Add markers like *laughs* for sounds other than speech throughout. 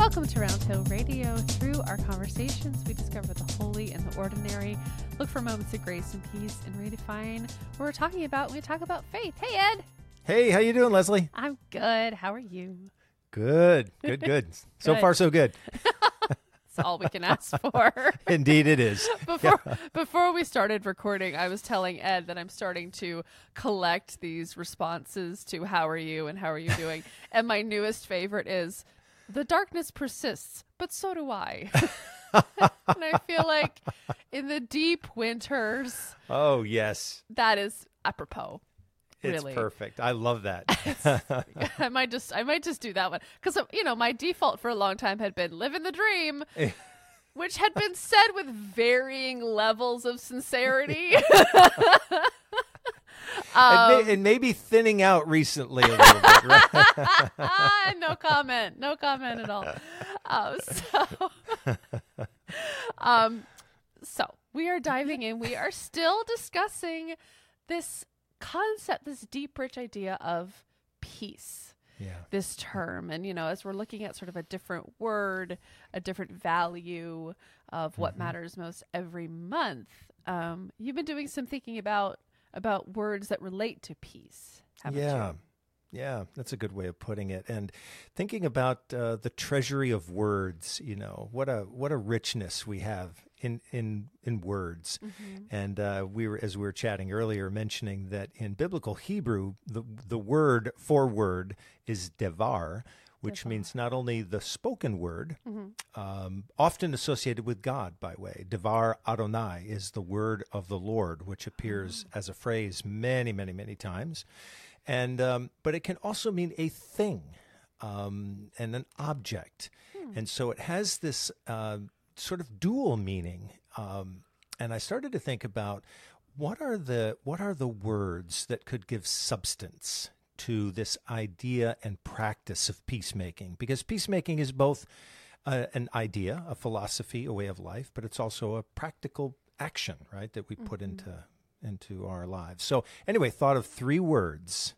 Welcome to Round Hill Radio. Through our conversations, we discover the holy and the ordinary, look for moments of grace and peace, and redefine what we're talking about when we talk about faith. Hey, Ed. Hey, how you doing, Leslie? I'm good. How are you? Good, good, good. *laughs* So Good. far, so good. *laughs* That's all we can ask for. *laughs* Indeed, it is. before before we started recording, I was telling Ed that I'm starting to collect these responses to "How are you?" and "How are you doing?" and my newest favorite is "The darkness persists, but so do I." *laughs* and I feel like in the deep winters, Oh, yes. that is apropos. It's Really. perfect. I love that. *laughs* I might just I might just do that one because uh, you know my default for a long time had been living the dream. *laughs* Which had been said with varying levels of sincerity. Um, and, may, and maybe thinning out recently a little bit, right? *laughs* no comment. No comment at all. Um, so, *laughs* um, so we are diving in. We are still discussing this concept, this deep, rich idea of peace. Yeah. This term, and you know, as we're looking at sort of a different word, a different value of what Mm-hmm. matters most every month, um, you've been doing some thinking about about words that relate to peace. Yeah. you? Yeah, that's a good way of putting it. And thinking about uh, the treasury of words, you know, what a what a richness we have in in in words. Mm-hmm. And uh, we were, as we were chatting earlier, mentioning that in biblical Hebrew, the the word for word is devar, which means not only the spoken word, um, often associated with God, by way. Devar Adonai is the word of the Lord, which appears as a phrase many, many, many times, and um, but it can also mean a thing um, and an object, and so it has this uh, sort of dual meaning. Um, and I started to think about what are the what are the words that could give substance to this idea and practice of peacemaking because peacemaking is both uh, an idea, a philosophy, a way of life, but it's also a practical action, right, that we put into into our lives. So anyway, thought of three words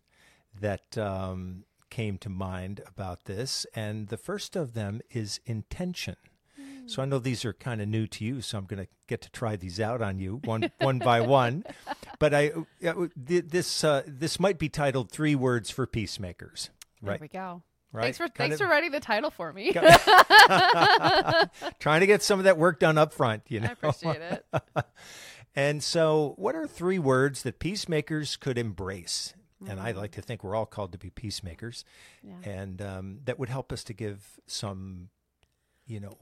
that um, came to mind about this, and the first of them is intention. So I know these are kind of new to you, so I'm going to get to try these out on you one one by one. *laughs* But I this uh, this might be titled three words for peacemakers, There right? we go. Right. Thanks for Kind thanks of- for writing the title for me. *laughs* Trying to get some of that work done up front, you know. I appreciate it. *laughs* And so, what are three words that peacemakers could embrace? And I like to think we're all called to be peacemakers, Yeah. and um, that would help us to give some, you know,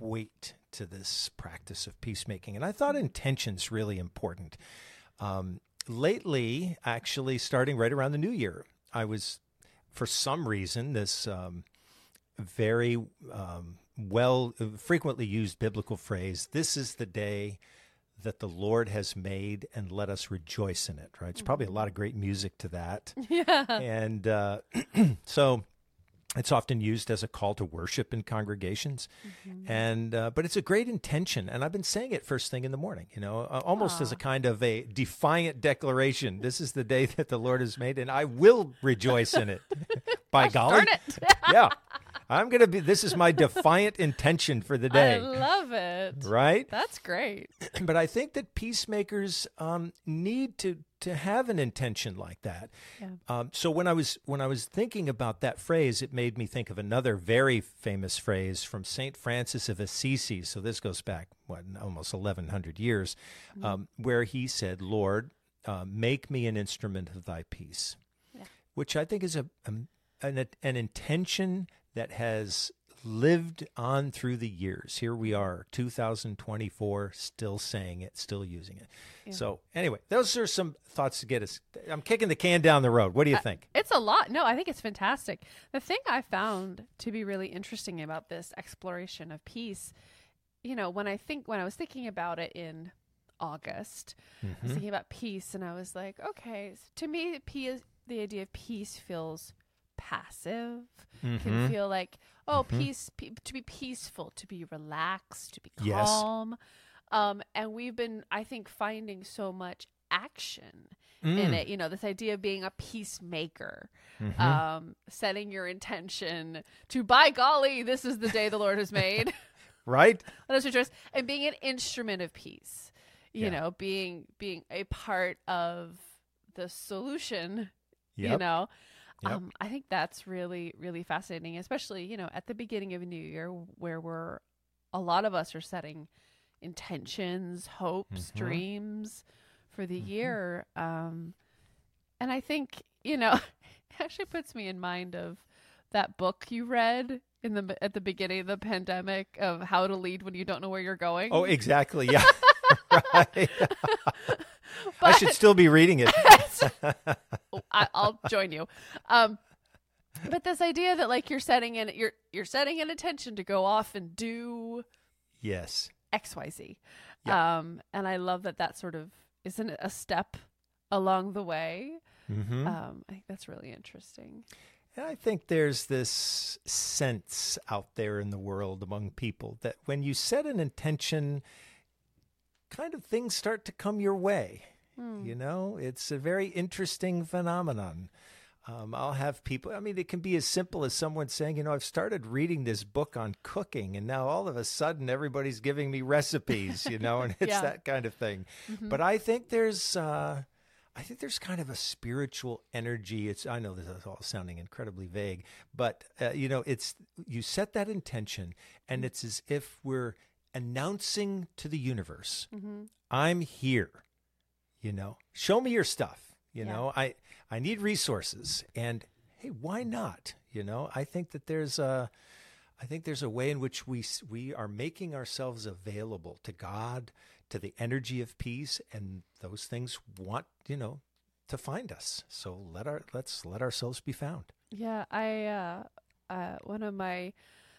weight to this practice of peacemaking. And I thought intention's really important. Um, lately, actually, starting right around the new year, I was, for some reason, this um, very um, well, frequently used biblical phrase this is the day that the Lord has made, and let us rejoice in it, right? It's probably a lot of great music to that. *laughs* yeah. And uh, *clears throat* so it's often used as a call to worship in congregations. And uh, but it's a great intention and i've been saying it first thing in the morning you know uh, almost as a kind of a defiant declaration. This is the day *laughs* that the lord has made and i will rejoice in it. *laughs* By golly. Darn it. yeah *laughs* i'm gonna be this is my defiant intention for the *laughs* day. I love it. right That's great. *clears throat* but I think that peacemakers um, need to to have an intention like that. Yeah. Um, so when I was when I was thinking about that phrase, it made me think of another very famous phrase from Saint Francis of Assisi. So this goes back what almost eleven hundred years, um, where he said, "Lord, uh, make me an instrument of Thy peace," Yeah. which I think is a, a an, an intention that has lived on through the years. Here we are, 2024, still saying it, still using it. So, anyway, those are some thoughts to get us. I'm kicking the can down the road. What do you think? It's a lot. No, I think it's fantastic. The thing I found to be really interesting about this exploration of peace, you know, when I think when I was thinking about it in August, I Mm-hmm. was thinking about peace and I was like, okay, to me peace the idea of peace feels passive. Mm-hmm. Can feel like, oh, peace pe- to be peaceful, to be relaxed, to be Yes. calm. Um, and we've been, I think, finding so much action Mm. in it. You know, this idea of being a peacemaker, Mm-hmm. um, setting your intention to, by golly, this is the day the Lord has made. *laughs* Right? Let us rejoice, and being an instrument of peace. You Yeah. know, being being a part of the solution. You know, Yep. um, I think that's really really fascinating, especially you know at the beginning of a new year where we're a lot of us are setting intentions, hopes, Mhm. dreams for the Mhm. year. Um, and I think you know, *laughs* it actually puts me in mind of that book you read in the at the beginning of the pandemic of how to lead when you don't know where you're going. Oh, exactly. *laughs* Yeah. Right. *laughs* I should still be reading it. *laughs* *laughs* Oh, I, I'll join you. Um, but this idea that like you're setting in you're you're setting an intention to go off and do yes. X Y Z, Yeah. um, and I love that that sort of isn't a step along the way. hmm Um, I think that's really interesting. And I think there's this sense out there in the world among people that when you set an intention, kind of things start to come your way. Hmm. You know, it's a very interesting phenomenon. Um, I'll have people, I mean, it can be as simple as someone saying, you know, I've started reading this book on cooking, and now all of a sudden everybody's giving me recipes, you know, and *laughs* it's Yeah. that kind of thing. Mhm. But I think there's, uh, I think there's kind of a spiritual energy. It's I know this is all sounding incredibly vague, but uh, you know, it's you set that intention, and it's as if we're announcing to the universe, Mhm. "I'm here." You know, show me your stuff. You Yeah. know, I I need resources, and hey, why not? You know, I think that there's a I think there's a way in which we we are making ourselves available to God, to the energy of peace, and those things want you know to find us. So let our let's let ourselves be found. Yeah, I uh, uh, one of my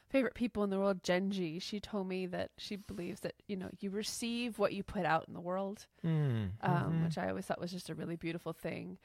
favorite people in the world, Genji, she told me that she believes that you know you receive what you put out in the world, Mm, um, which I always thought was just a really beautiful thing.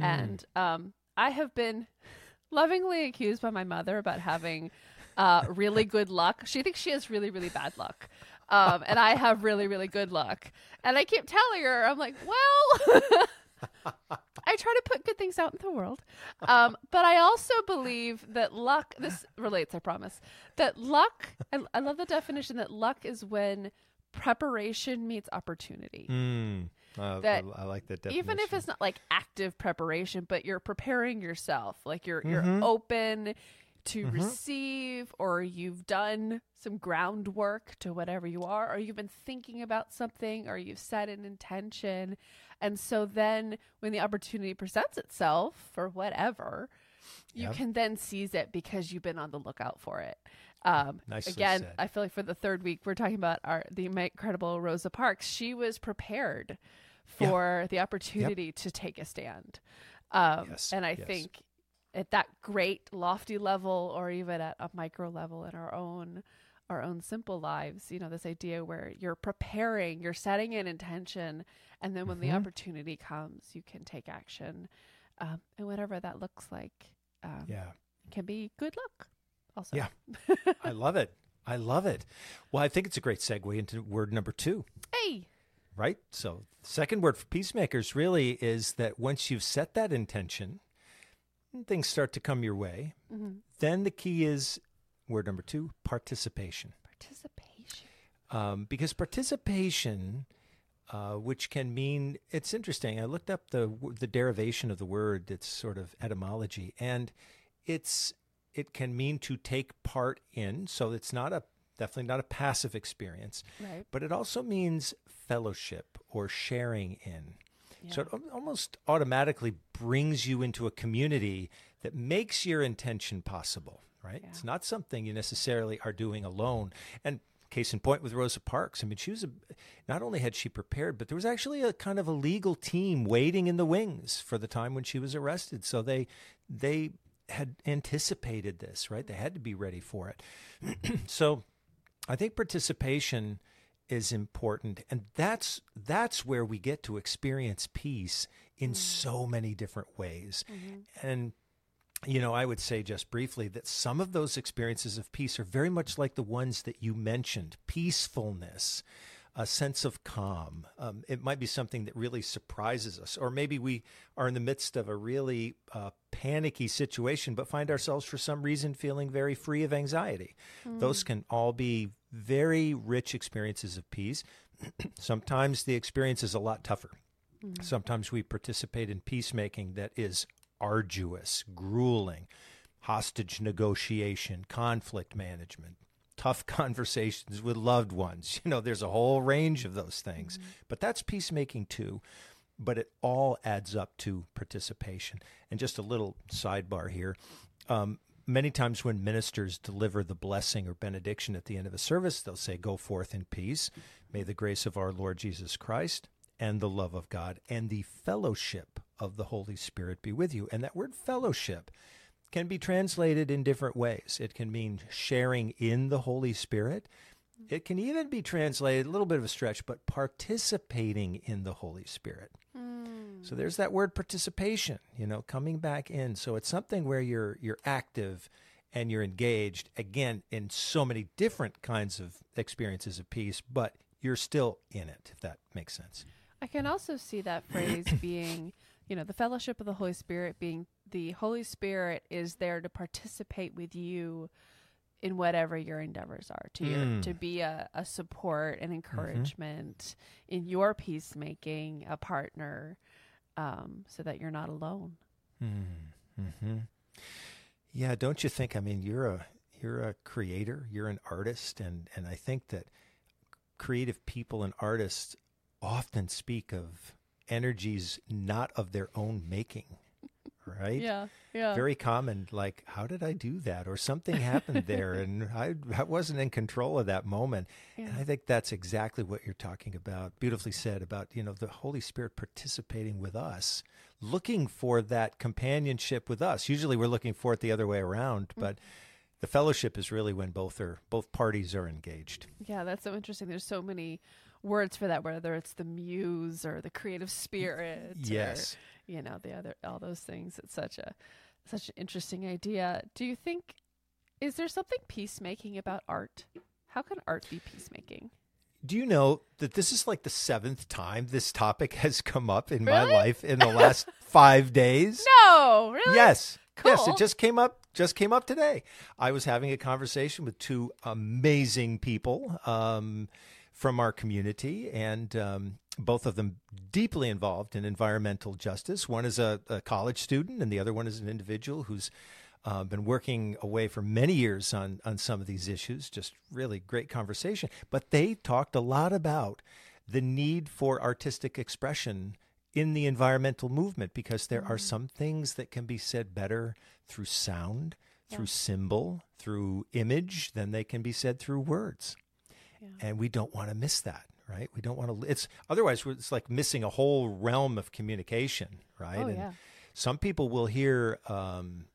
Mm. And um, I have been *laughs* lovingly accused by my mother about having uh, really good luck. She thinks she has really, really bad luck. Um, and I have really, really good luck. And I keep telling her, I'm like, well, *laughs* I try to put good things out in the world. Um, but I also believe that luck, this relates, I promise, that luck, I, I love the definition that luck is when preparation meets opportunity Mm. Uh, That I, I like that definition. even if it's not like active preparation but you're preparing yourself like you're Mhm. you're open to Mhm. receive or you've done some groundwork to whatever you are or you've been thinking about something or you've set an intention and so then when the opportunity presents itself for whatever you Yep. can then seize it because you've been on the lookout for it um, Nicely again said. i feel like for the third week we're talking about our the incredible rosa parks she was prepared Yeah. for the opportunity to take a stand. Um, Yes, and I yes. think at that great lofty level or even at a micro level in our own our own simple lives, you know, this idea where you're preparing, you're setting an intention, and then when the Mhm. opportunity comes, you can take action. Um, and whatever that looks like um, yeah. can be good luck also. Yeah. *laughs* I love it. I love it. Well, I think it's a great segue into word number two. Hey. right? So, second word for peacemakers really is that once you've set that intention, and things start to come your way. Mhm. Then the key is word number two participation. Participation. Um, because participation, uh, which can mean, it's interesting. I looked up the the derivation of the word, its sort of etymology, and it's it can mean to take part in. So it's not a definitely not a passive experience Right. but it also means fellowship or sharing in. Yeah. So it almost automatically brings you into a community that makes your intention possible, right? Yeah. It's not something you necessarily are doing alone. And case in point with Rosa Parks, I mean, she was a, not only had she prepared, but there was actually a kind of a legal team waiting in the wings for the time when she was arrested. So they they had anticipated this, right? They had to be ready for it. *clears throat* so I think participation is important and that's that's where we get to experience peace in mm. so many different ways. Mm-hmm. And you know, I would say just briefly that some of those experiences of peace are very much like the ones that you mentioned, peacefulness. a sense of calm. Um, it might be something that really surprises us, or maybe we are in the midst of a really uh, panicky situation, but find ourselves for some reason feeling very free of anxiety. Mm. Those can all be very rich experiences of peace. *clears throat* Sometimes the experience is a lot tougher. Mm. Sometimes we participate in peacemaking that is arduous, grueling, hostage negotiation, conflict management, tough *laughs* conversations with loved ones. You know, there's a whole range of those things. Mm-hmm. But that's peacemaking too. But it all adds up to participation. And just a little sidebar here. Um, many times when ministers deliver the blessing or benediction at the end of a service, they'll say, Go forth in peace. May the grace of our Lord Jesus Christ and the love of God and the fellowship of the Holy Spirit be with you. And that word fellowship can be translated in different ways. It can mean sharing in the Holy Spirit. It can even be translated, a little bit of a stretch, but participating in the Holy Spirit. Mm. So there's that word participation, you know, coming back in. So it's something where you're you're active and you're engaged again in so many different kinds of experiences of peace, but you're still in it, if that makes sense. I can also see that phrase *clears throat* being, you know, the fellowship of the Holy Spirit being the Holy Spirit is there to participate with you in whatever your endeavors are to your mm. to be a, a support and mm-hmm. encouragement mm-hmm. in your peacemaking a partner um, so that you're not alone mm-hmm. yeah don't you think i mean you're a you're a creator you're an artist and and i think that creative people and artists often speak of energies not of their own making right? Yeah, yeah. Very common. Like, how did I do that? Or something happened there, and *laughs* I, I wasn't in control of that moment. Yeah. And I think that's exactly what you're talking about. Beautifully said about you know the Holy Spirit participating with us, looking for that companionship with us. Usually, we're looking for it the other way around, mm-hmm. but. The fellowship is really when both are both parties are engaged. Yeah, that's so interesting. There's so many words for that, whether it's the muse or the creative spirit. Yes. Or, you know, the other, all those things. It's such a, such an interesting idea. Do you think, is there something peacemaking about art? How can art be peacemaking? Do you know that this is like the seventh time this topic has come up in really? my life in the last *laughs* five days? No, really? Yes. Cool. Yes, it just came up just came up today. I was having a conversation with two amazing people. Um, from our community, and um, both of them deeply involved in environmental justice. One is a, a college student, and the other one is an individual who's uh, been working away for many years on on some of these issues. Just really great conversation. But they talked a lot about the need for artistic expression in the environmental movement because there mm-hmm. are some things that can be said better through sound, through symbol, through image than they can be said through words and we don't want to miss that right? We don't want to it's otherwise it's like missing a whole realm of communication right? Oh, and yeah. some people will hear um,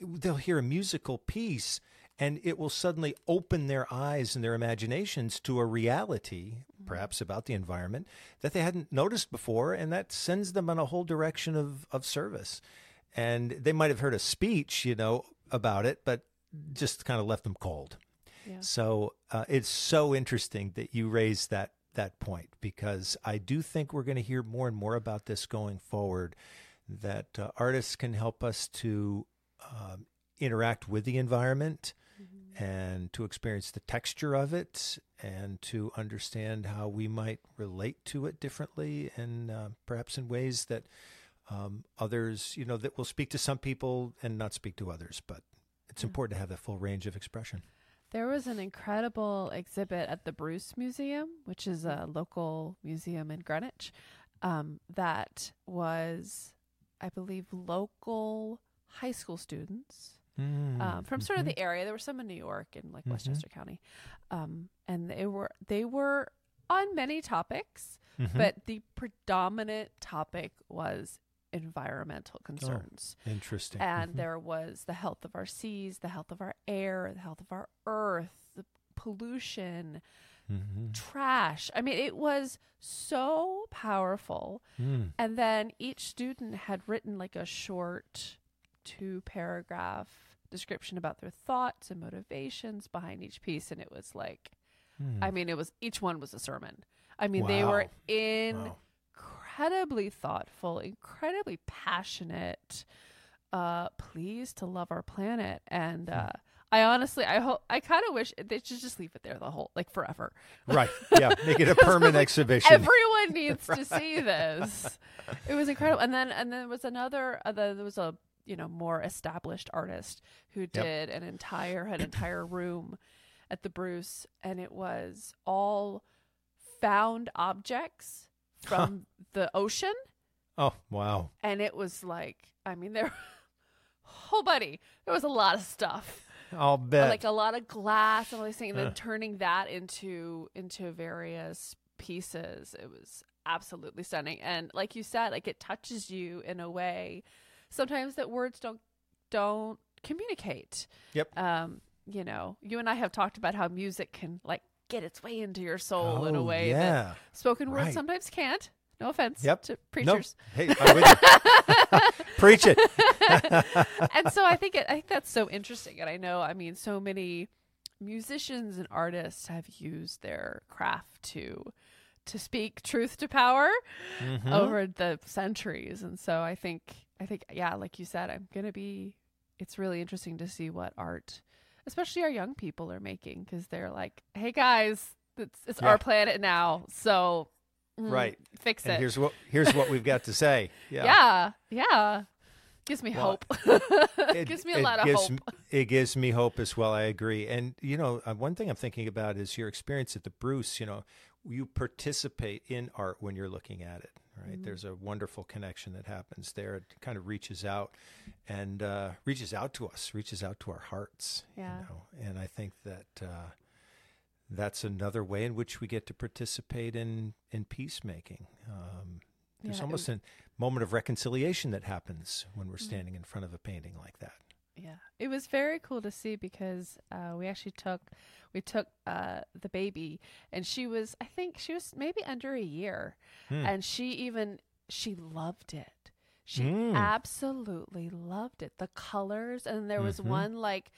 they'll hear a musical piece and it will suddenly open their eyes and their imaginations to a reality mm-hmm. perhaps about the environment that they hadn't noticed before and that sends them in a whole direction of, of service. And they might have heard a speech you know about it but just kind of left them cold so uh, it's so interesting that you raised that that point because I do think we're going to hear more and more about this going forward. That uh, artists can help us to um, interact with the environment mm-hmm. and to experience the texture of it and to understand how we might relate to it differently and uh, perhaps in ways that um, others, you know, that will speak to some people and not speak to others. But it's yeah. important to have that full range of expression. There was an incredible exhibit at the Bruce Museum, which is a local museum in Greenwich, um, that was, I believe, local high school students mm, um, from sort mm-hmm. of the area. There were some in New York and like mm-hmm. Westchester County, um, and they were they were on many topics, mm-hmm. but the predominant topic was environmental concerns. Oh, interesting. And mm-hmm. there was the health of our seas, the health of our air, the health of our earth, the pollution, mm-hmm. trash. I mean, it was so powerful. Mm. And then each student had written like a short two paragraph description about their thoughts and motivations behind each piece. And it was like, I mean, it was each one was a sermon. I mean, they were in. Wow. Incredibly thoughtful, incredibly passionate, uh, pleased to love our planet. And uh, I honestly, I hope, I kind of wish they should just leave it there the whole, like forever. Right. *laughs* Yeah. Make it a permanent exhibition. Everyone *laughs* needs to see this. It was incredible. And then, and then there was another, uh, the, there was a, you know, more established artist who did an entire, an entire room at the Bruce, and it was all found objects from the ocean. oh, wow. And it was like, I mean, there, *laughs* oh, buddy, there was a lot of stuff I'll bet. like a lot of glass and all these things, and then turning that into into various pieces. It was absolutely stunning, and like you said, like it touches you in a way sometimes that words don't don't communicate. Yep. Um, you know, you and I have talked about how music can like get its way into your soul in a Oh, way that spoken word Right. sometimes can't. No offense Yep. to Nope. preachers. Hey, I'm with you. *laughs* Preach it. *laughs* and so I think it, I think that's so interesting, and I know I mean so many musicians and artists have used their craft to to speak truth to power Mhm. over the centuries, and so I think I think yeah, like you said, I'm gonna be. It's really interesting to see what art, especially our young people, are making because they're like, "Hey guys, it's, it's Yeah. our planet now, so mm, Right. fix And it." here's what here's what we've got to say. *laughs* Yeah. yeah, yeah, gives me Well, hope. *laughs* It gives me a lot of gives hope. It gives me hope as well. I agree. And you know, uh, one thing I'm thinking about is your experience at the Bruce. You know, you participate in art when you're looking at it. Right. Mm-hmm. There's a wonderful connection that happens there. It kind of reaches out and uh, reaches out to us, reaches out to our hearts. Yeah. You know? And I think that uh, that's another way in which we get to participate in in peacemaking. Um, there's Yeah, almost was- a moment of reconciliation that happens when we're Mm-hmm. standing in front of a painting like that. Yeah, it was very cool to see because uh, we actually took we took uh, the baby, and she was I think she was maybe under a year, Hmm. and she even she loved it. She Mm. absolutely loved it. The colors, and there was Mhm. one like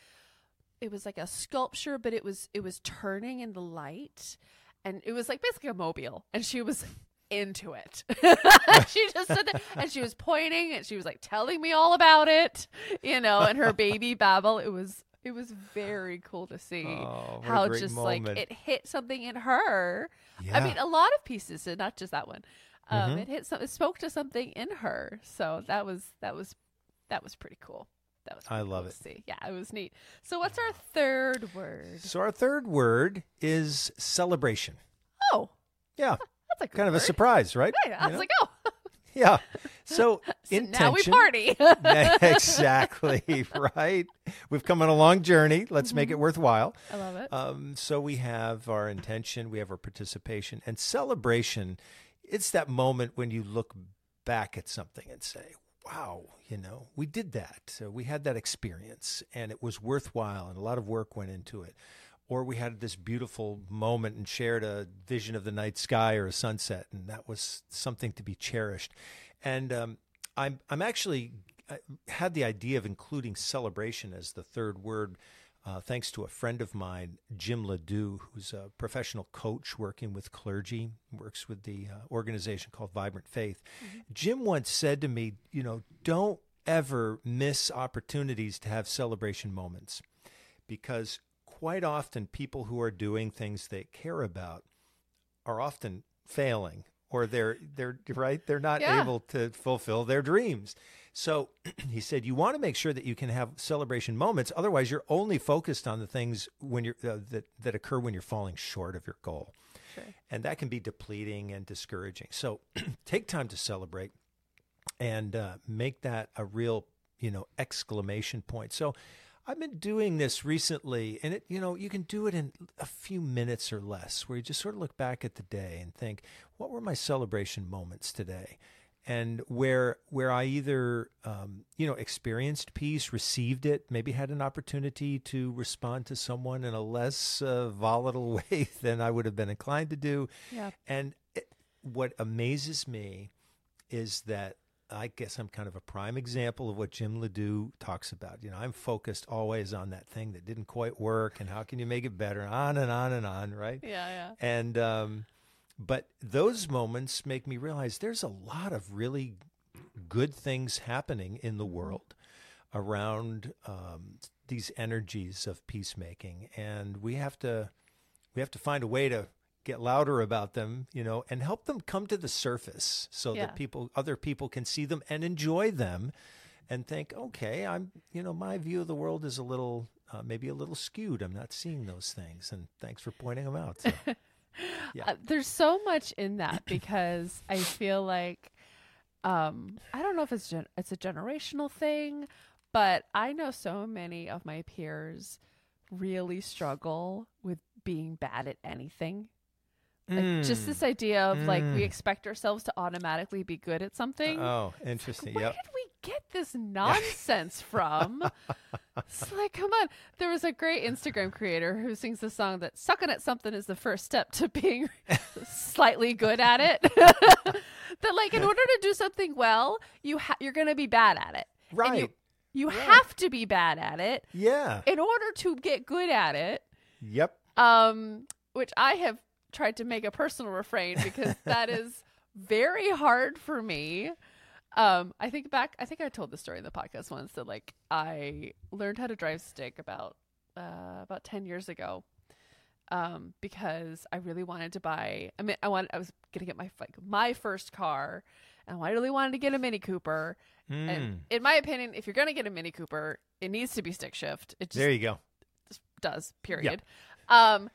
it was like a sculpture, but it was it was turning in the light, and it was like basically a mobile, and she was into it. *laughs* she just stood there and she was pointing and she was like telling me all about it, you know, and her baby *laughs* babble. It was it was very cool to see Oh, how just moment. like it hit something in her. Yeah. I mean, a lot of pieces, and not just that one. Um, Mhm. It hit some, it spoke to something in her. So that was that was that was pretty cool. That was I love cool it. see. Yeah, it was neat. So what's our third word? So our third word is celebration. Oh, Yeah, that's a good kind of a surprise, right? Yeah, I You was know? like, oh, *laughs* yeah. So, *laughs* so intention. now we party. *laughs* exactly right. We've come on a long journey. Let's make it Mm-hmm. worthwhile. I love it. Um, so we have our intention, we have our participation, and celebration. It's that moment when you look back at something and say, "Wow, you know, we did that. So we had that experience, and it was worthwhile, and a lot of work went into it." Or we had this beautiful moment and shared a vision of the night sky or a sunset, and that was something to be cherished. And um, I'm I'm actually I had the idea of including celebration as the third word, uh, thanks to a friend of mine, Jim Ledoux, who's a professional coach working with clergy, works with the uh, organization called Vibrant Faith. Jim once said to me, you know, don't ever miss opportunities to have celebration moments, because quite often people who are doing things they care about are often failing or they're they're right? They're not Yeah. able to fulfill their dreams. So *clears throat* he said you want to make sure that you can have celebration moments. Otherwise you're only focused on the things when you're uh, that that occur when you're falling short of your goal. Sure. and that can be depleting and discouraging. So *clears throat* take time to celebrate and uh, make that a real you know exclamation point. So i've been doing this recently and it you know you can do it in a few minutes or less where you just sort of look back at the day and think what were my celebration moments today and where where i either um, you know experienced peace received it maybe had an opportunity to respond to someone in a less uh, volatile *laughs* way than i would have been inclined to do Yeah. and it, what amazes me is that I guess I'm kind of a prime example of what Jim Ledoux talks about. You know, I'm focused always on that thing that didn't quite work and how can you make it better, on and on and on, right? Yeah, yeah. And um, but those moments make me realize there's a lot of really good things happening in the world around um, these energies of peacemaking, and we have to we have to find a way to get louder about them, you know, and help them come to the surface so Yeah. that people, other people, can see them and enjoy them, and think, okay, I'm, you know, my view of the world is a little, uh, maybe a little skewed. I'm not seeing those things, and thanks for pointing them out. So, *laughs* Yeah. Uh, there's so much in that because I feel like um I don't know if it's gen- it's a generational thing, but I know so many of my peers really struggle with being bad at anything. Like just Mm. this idea of like we Mm. expect ourselves to automatically be good at something. oh, interesting. Where Yep. did we get this *laughs* nonsense from? *laughs* It's like, come on. There was a great Instagram creator who sings the song that sucking at something is the first step to being *laughs* slightly good at it. that like in order to do something well, you ha- you're going to be bad at it. And Right. you you Right. have to be bad at it Yeah. in order to get good at it. Yep. Um which I have tried to make a personal refrain because *laughs* that is very hard for me. Um, I think back. I think I told the story in the podcast once that like I learned how to drive stick about uh, about ten years ago, um, because I really wanted to buy. I mean, I wanted. I was gonna get my like my first car, and I really wanted to get a Mini Cooper. Mm. And in my opinion, if you're gonna get a Mini Cooper, it needs to be stick shift. It just there you go. just does. Period. Um,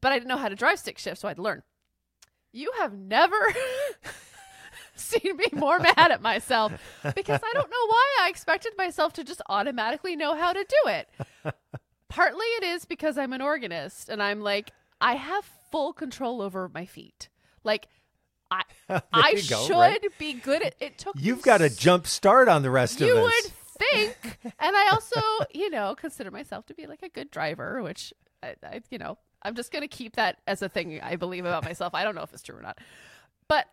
but I didn't know how to drive stick shift, so I had to learn. You have never *laughs* seen me more mad at myself because I don't know why I expected myself to just automatically know how to do it. Partly it is because I'm an organist and I'm like I have full control over my feet. Like I *laughs* I go, should right? be good at it took You've got a jump start on the rest of this. you would think and i also you know consider myself to be like a good driver which I, I you know i'm just going to keep that as a thing i believe about myself i don't know if it's true or not but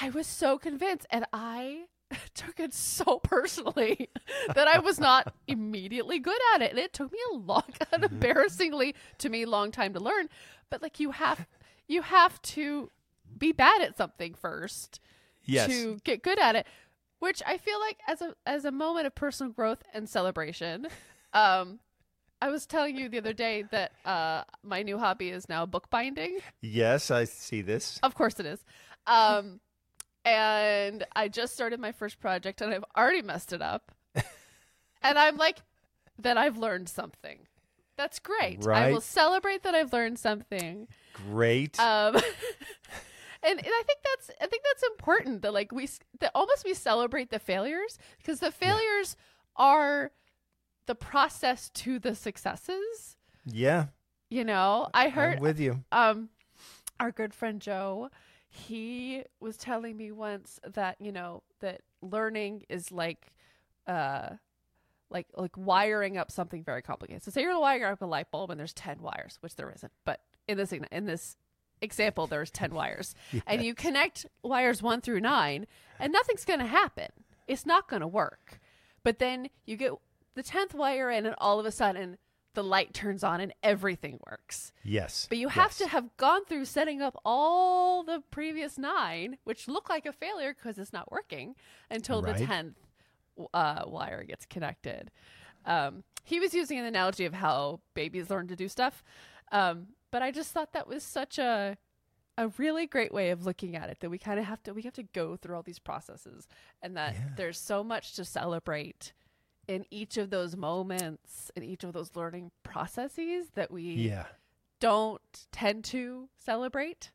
i was so convinced and i *laughs* took it so personally *laughs* that i was not immediately good at it and it took me a long *laughs* Mm-hmm. an embarrassingly to me long time to learn but like you have you have to be bad at something first Yes. to get good at it which i feel like as a as a moment of personal growth and celebration um i was telling you the other day that uh my new hobby is now bookbinding. Yes, I see this. of course it is. Um and i just started my first project and i've already messed it up. *laughs* And i'm like then i've learned something. That's great. I will celebrate that i've learned something. Great. um, *laughs* and, and I think that's I think that's important that like we that almost we celebrate the failures because the failures are the process to the successes. yeah. You know, I I'm heard with you. um our good friend Joe, he was telling me once that, you know, that learning is like uh like like wiring up something very complicated. So say you're wiring up a light bulb and there's 10 wires, which there isn't. But in this in this example there's 10 wires. *laughs* And you connect wires 1 through 9 and nothing's going to happen. It's not going to work. But then you get the 10th wire in and all of a sudden the light turns on and everything works. Yes. But you have yes. to have gone through setting up all the previous nine, which look like a failure because it's not working until the tenth uh, wire gets connected. Um, he was using an analogy of how babies learn to do stuff, um, but I just thought that was such a a really great way of looking at it. That we kind of have to we have to go through all these processes, and that Yeah. there's so much to celebrate in each of those moments, in each of those learning processes that we Yeah. don't tend to celebrate.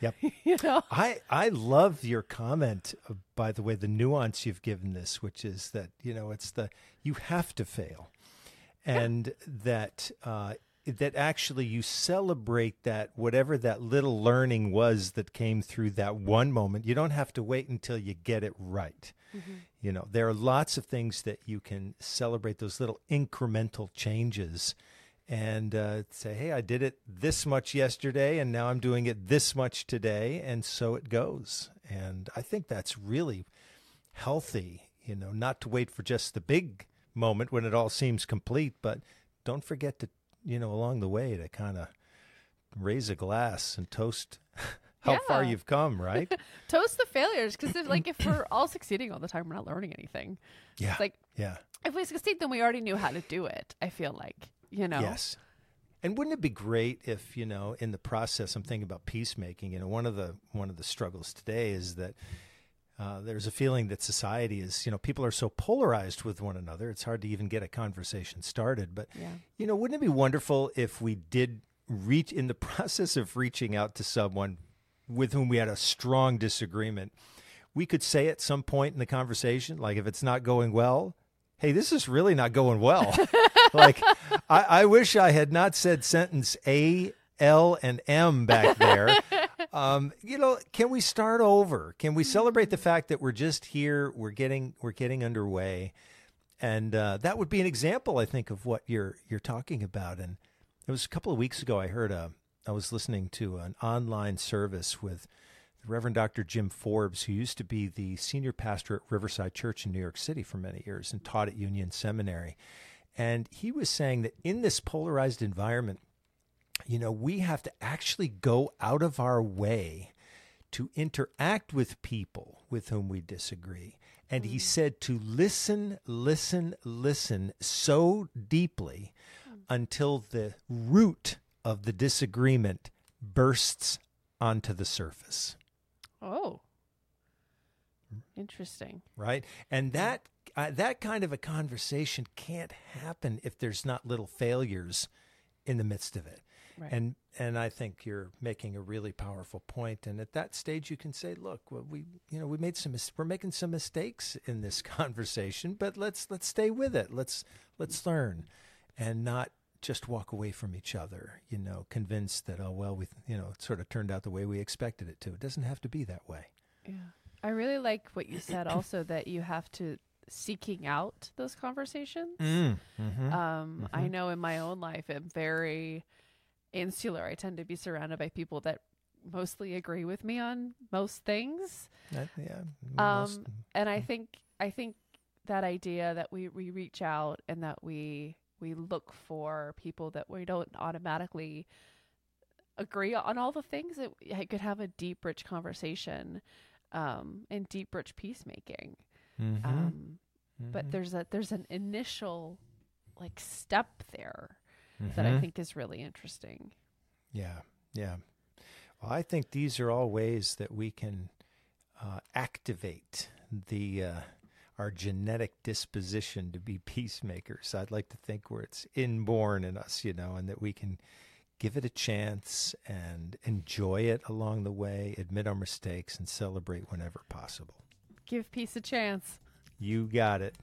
Yep. *laughs* you know? I I love your comment. uh, By the way, the nuance you've given this, which is that you know it's the you have to fail, and that uh, that actually you celebrate that whatever that little learning was that came through that one moment. You don't have to wait until you get it right. You know, there are lots of things that you can celebrate those little incremental changes and uh, say, hey, I did it this much yesterday, and now I'm doing it this much today, and so it goes. And I think that's really healthy, you know, not to wait for just the big moment when it all seems complete, but don't forget to, you know, along the way to kind of raise a glass and toast *laughs* how far you've come, right? *laughs* Toast the failures because if, like if we're all succeeding all the time, we're not learning anything. yeah. It's like yeah. if we succeed, then we already knew how to do it. I feel like you know. Yes. And wouldn't it be great if, you know, in the process I'm thinking about peacemaking, you know, one of the one of the struggles today is that uh, there's a feeling that society is, you know, people are so polarized with one another. It's hard to even get a conversation started. But, Yeah. you know, wouldn't it be wonderful if we did reach in the *laughs* process of reaching out to someone with whom we had a strong disagreement, we could say at some point in the conversation, like if it's not going well, hey, this is really not going well. *laughs* like, I, I wish I had not said sentence A, L, and M back there. *laughs* Um, you know, can we start over? Can we celebrate the fact that we're just here? We're getting we're getting underway, and uh, that would be an example, I think, of what you're you're talking about. And it was a couple of weeks ago. I heard a I was listening to an online service with the Reverend Dr. Jim Forbes, who used to be the senior pastor at Riverside Church in New York City for many years and taught at Union Seminary. And he was saying that in this polarized environment, you know, we have to actually go out of our way to interact with people with whom we disagree. And he said to listen, listen, listen so deeply until the root of the disagreement bursts onto the surface, Oh. Interesting. right? And that uh, that kind of a conversation can't happen if there's not little failures in the midst of it. Right. And and I think you're making a really powerful point. And at that stage, you can say, "Look, well, we you know we made some mis- we're making some mistakes in this *laughs* conversation, but let's let's stay with it. Let's let's learn, and not just walk away from each other. You know, convinced that oh well, we you know it sort of turned out the way we expected it to. It doesn't have to be that way. Yeah. I really like what you said also that you have to seeking out those conversations. Mm-hmm. Um, I know in my own life, I'm very insular. I tend to be surrounded by people that mostly agree with me on most things. yeah. Um, and I think I think that idea that we, we reach out and that we we look for people that we don't automatically agree on all the things that I could have a deep, rich conversation, um, and deep, rich peacemaking. Mhm. Um, but Mhm. there's a there's an initial like step there that I Mhm. think is really interesting. Yeah, yeah. Well, I think these are all ways that we can uh, activate the uh, our genetic disposition to be *laughs* peacemakers. I'd like to think where it's inborn in us, you know, and that we can give it a chance and enjoy it along the way, admit our mistakes, and celebrate whenever possible. Give peace a chance. You got it.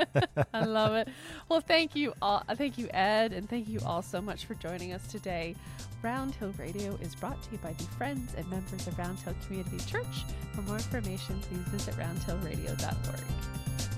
*laughs* I love it. Well, thank you all. Uh, thank you, Ed, and thank you all so much for joining us today. Round Hill Radio is brought to you by the friends and members of Round Hill Community Church. For more information, please visit roundhillradio.org.